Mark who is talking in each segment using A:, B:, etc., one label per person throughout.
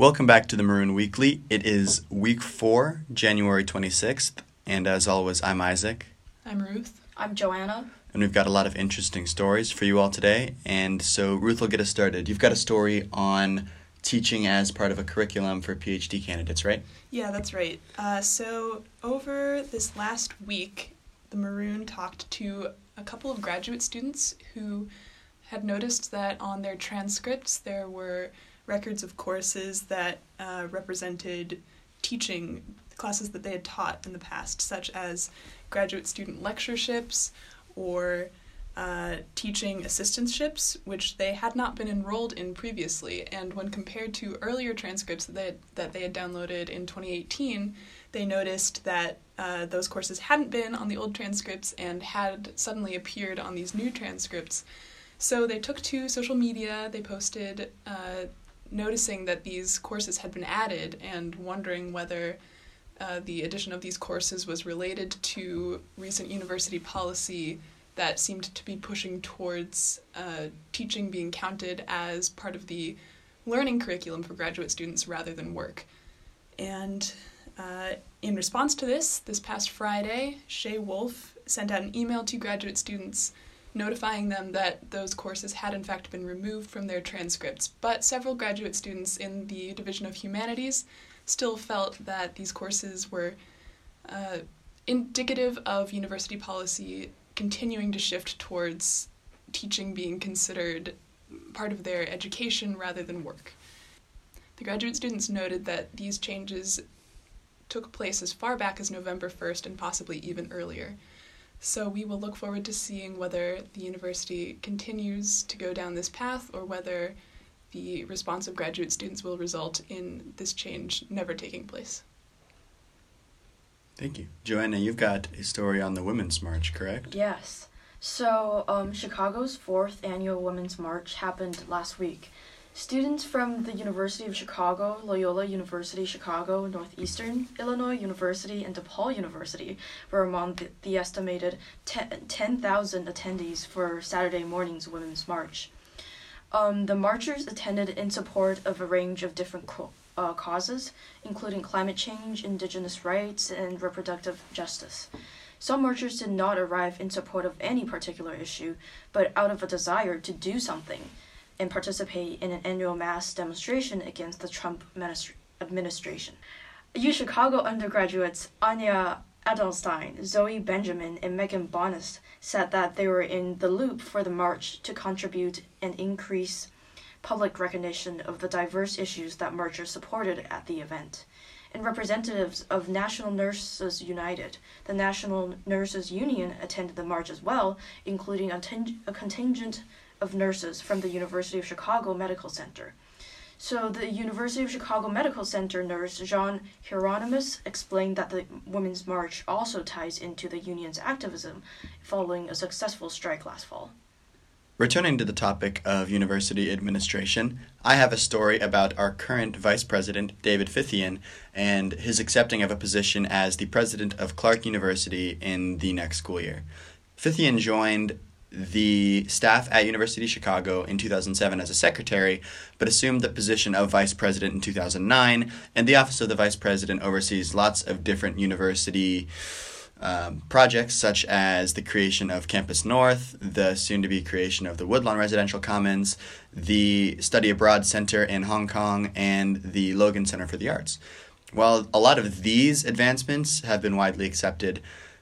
A: Welcome back to the Maroon Weekly. It is week four, January 26th, and as always, I'm Isaac,
B: I'm Ruth.
C: I'm Joanna.
A: and we've got a lot of interesting stories for you all today. And so, Ruth will get us started. You've got a story on teaching as part of a curriculum for PhD candidates, right?
B: Yeah, that's right. Uh, so, over this last week, the Maroon talked to a couple of graduate students who had noticed that on their transcripts there were records of courses that uh, represented teaching classes that they had taught in the past, such as graduate student lectureships or uh, teaching assistantships, which they had not been enrolled in previously. And when compared to earlier transcripts that they had, that they had downloaded in 2018, they noticed that uh, those courses hadn't been on the old transcripts and had suddenly appeared on these new transcripts. So they took to social media, they posted uh, noticing that these courses had been added and wondering whether uh, the addition of these courses was related to recent university policy that seemed to be pushing towards uh, teaching being counted as part of the learning curriculum for graduate students rather than work. And uh, in response to this, this past Friday, Shay Wolf sent out an email to graduate students notifying them that those courses had in fact been removed from their transcripts. But several graduate students in the Division of Humanities still felt that these courses were uh, indicative of university policy continuing to shift towards teaching being considered part of their education rather than work. The graduate students noted that these changes took place as far back as November 1st and possibly even earlier. So we will look forward to seeing whether the university continues to go down this path or whether the response of graduate students will result in this change never taking place.
A: Thank you. Joanna, you've got a story on the Women's March, correct?
C: Yes. So, um, Chicago's fourth annual Women's March happened last week. Students from the University of Chicago, Loyola University Chicago, Northeastern Illinois University, and DePaul University were among the, estimated 10,000 attendees for Saturday morning's Women's March. Um, the marchers attended in support of a range of different uh, causes, including climate change, indigenous rights, and reproductive justice. Some marchers did not arrive in support of any particular issue, but out of a desire to do something and participate in an annual mass demonstration against the Trump administration. U Chicago undergraduates Anya Adelstein, Zoe Benjamin, and Megan Bonus said that they were in the loop for the march to contribute and increase public recognition of the diverse issues that marchers supported at the event. And representatives of National Nurses United, the National Nurses Union, attended the march as well, including a, a contingent of nurses from the University of Chicago Medical Center. So, the University of Chicago Medical Center nurse Jean Hieronymus explained that the Women's March also ties into the union's activism following a successful strike last fall.
A: Returning to the topic of university administration, I have a story about our current Vice President, David Fithian, and his accepting of a position as the president of Clark University in the next school year. Fithian joined the staff at University of Chicago in 2007 as a secretary, but assumed the position of vice president in 2009. And the office of the vice president oversees lots of different university um, projects, such as the creation of Campus North, the soon to be creation of the Woodlawn Residential Commons, the Study Abroad Center in Hong Kong, and the Logan Center for the Arts. While a lot of these advancements have been widely accepted,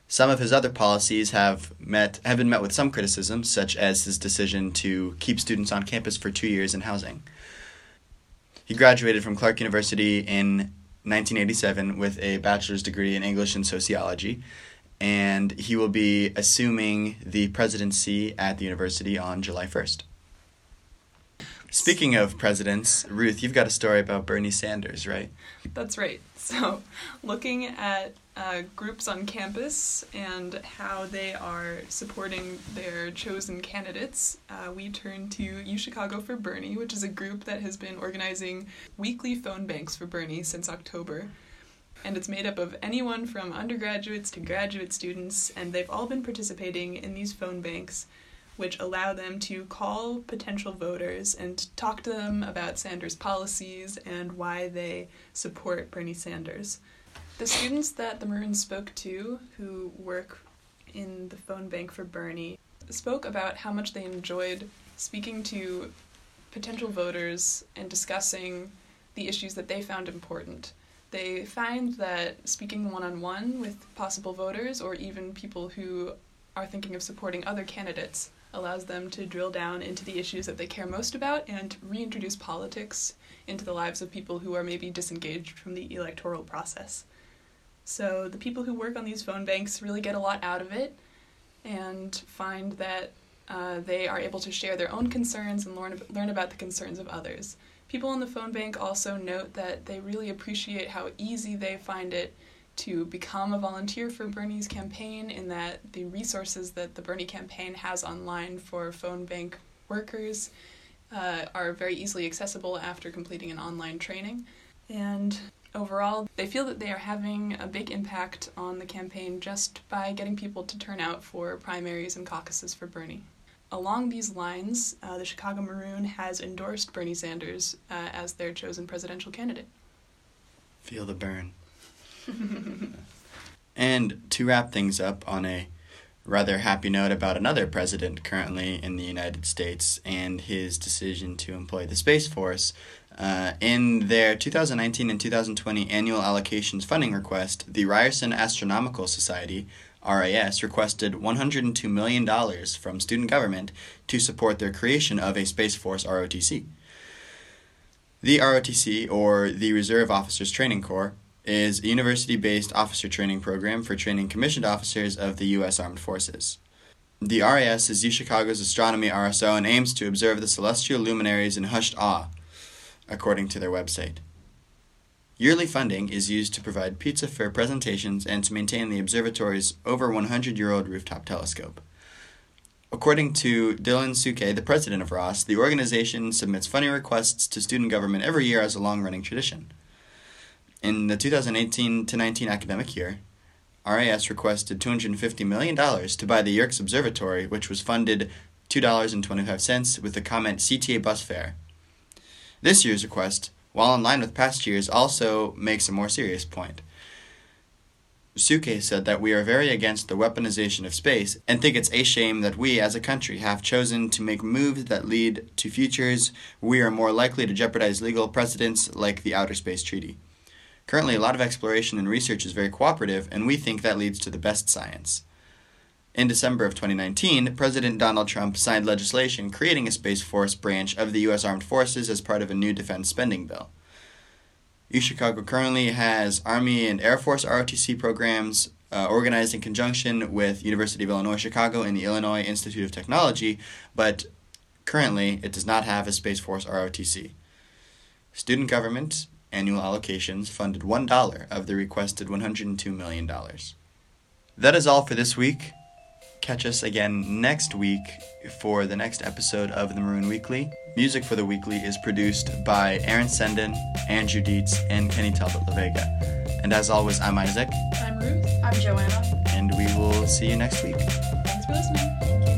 A: some of his other policies have met have been met with some criticism, such as his decision to keep students on campus for two years in housing. He graduated from Clark University in 1987 with a bachelor's degree in English and sociology, and he will be assuming the presidency at the university on July 1st. Speaking of presidents, Ruth, you've got a story about Bernie Sanders, right?
B: That's right. So, looking at uh, groups on campus and how they are supporting their chosen candidates, uh, we turn to U Chicago for Bernie, which is a group that has been organizing weekly phone banks for Bernie since October. And it's made up of anyone from undergraduates to graduate students, and they've all been participating in these phone banks which allow them to call potential voters and talk to them about Sanders' policies and why they support Bernie Sanders. The students that the Maroons spoke to, who work in the phone bank for Bernie, spoke about how much they enjoyed speaking to potential voters and discussing the issues that they found important. They find that speaking one on one with possible voters or even people who are thinking of supporting other candidates allows them to drill down into the issues that they care most about and reintroduce politics into the lives of people who are maybe disengaged from the electoral process. So the people who work on these phone banks really get a lot out of it and find that uh, they are able to share their own concerns and learn, learn about the concerns of others. People in the phone bank also note that they really appreciate how easy they find it to become a volunteer for Bernie's campaign, in that the resources that the Bernie campaign has online for phone bank workers uh, are very easily accessible after completing an online training. And overall, they feel that they are having a big impact on the campaign just by getting people to turn out for primaries and caucuses for Bernie. Along these lines, uh, the Chicago Maroon has endorsed Bernie Sanders uh, as their chosen presidential candidate.
A: Feel the Bern. and to wrap things up on a rather happy note about another president currently in the United States and his decision to employ the Space Force, uh, in their 2019 and 2020 annual allocations funding request, the Ryerson Astronomical Society, RAS, requested $102 million from student government to support their creation of a Space Force ROTC. The ROTC, or the Reserve Officers Training Corps, is a university based officer training program for training commissioned officers of the U.S. Armed Forces. The RAS is UChicago's astronomy RSO and aims to observe the celestial luminaries in hushed awe according to their website. Yearly funding is used to provide pizza fair presentations and to maintain the observatory's over 100 year old rooftop telescope. According to Dylan Suke, the president of ROS, the organization submits funding requests to student government every year as a long running tradition. In the 2018 19 academic year, RAS requested $250 million to buy the Yerkes Observatory, which was funded $2.25 with the comment CTA bus fare. This year's request, while in line with past years, also makes a more serious point. Suke said that we are very against the weaponization of space and think it's a shame that we as a country have chosen to make moves that lead to futures we are more likely to jeopardize legal precedents like the Outer Space Treaty. Currently, a lot of exploration and research is very cooperative, and we think that leads to the best science. In December of 2019, President Donald Trump signed legislation creating a Space Force branch of the U.S. Armed Forces as part of a new defense spending bill. UChicago currently has Army and Air Force ROTC programs uh, organized in conjunction with University of Illinois Chicago and the Illinois Institute of Technology, but currently it does not have a Space Force ROTC. Student government annual allocations funded $1 of the requested $102 million. That is all for this week. Catch us again next week for the next episode of the Maroon Weekly. Music for the weekly is produced by Aaron Senden, Andrew Dietz, and Kenny Talbot LaVega. And as always, I'm Isaac.
B: I'm Ruth.
C: I'm Joanna.
A: And we will see you next week.
B: Thanks for listening. Thank you.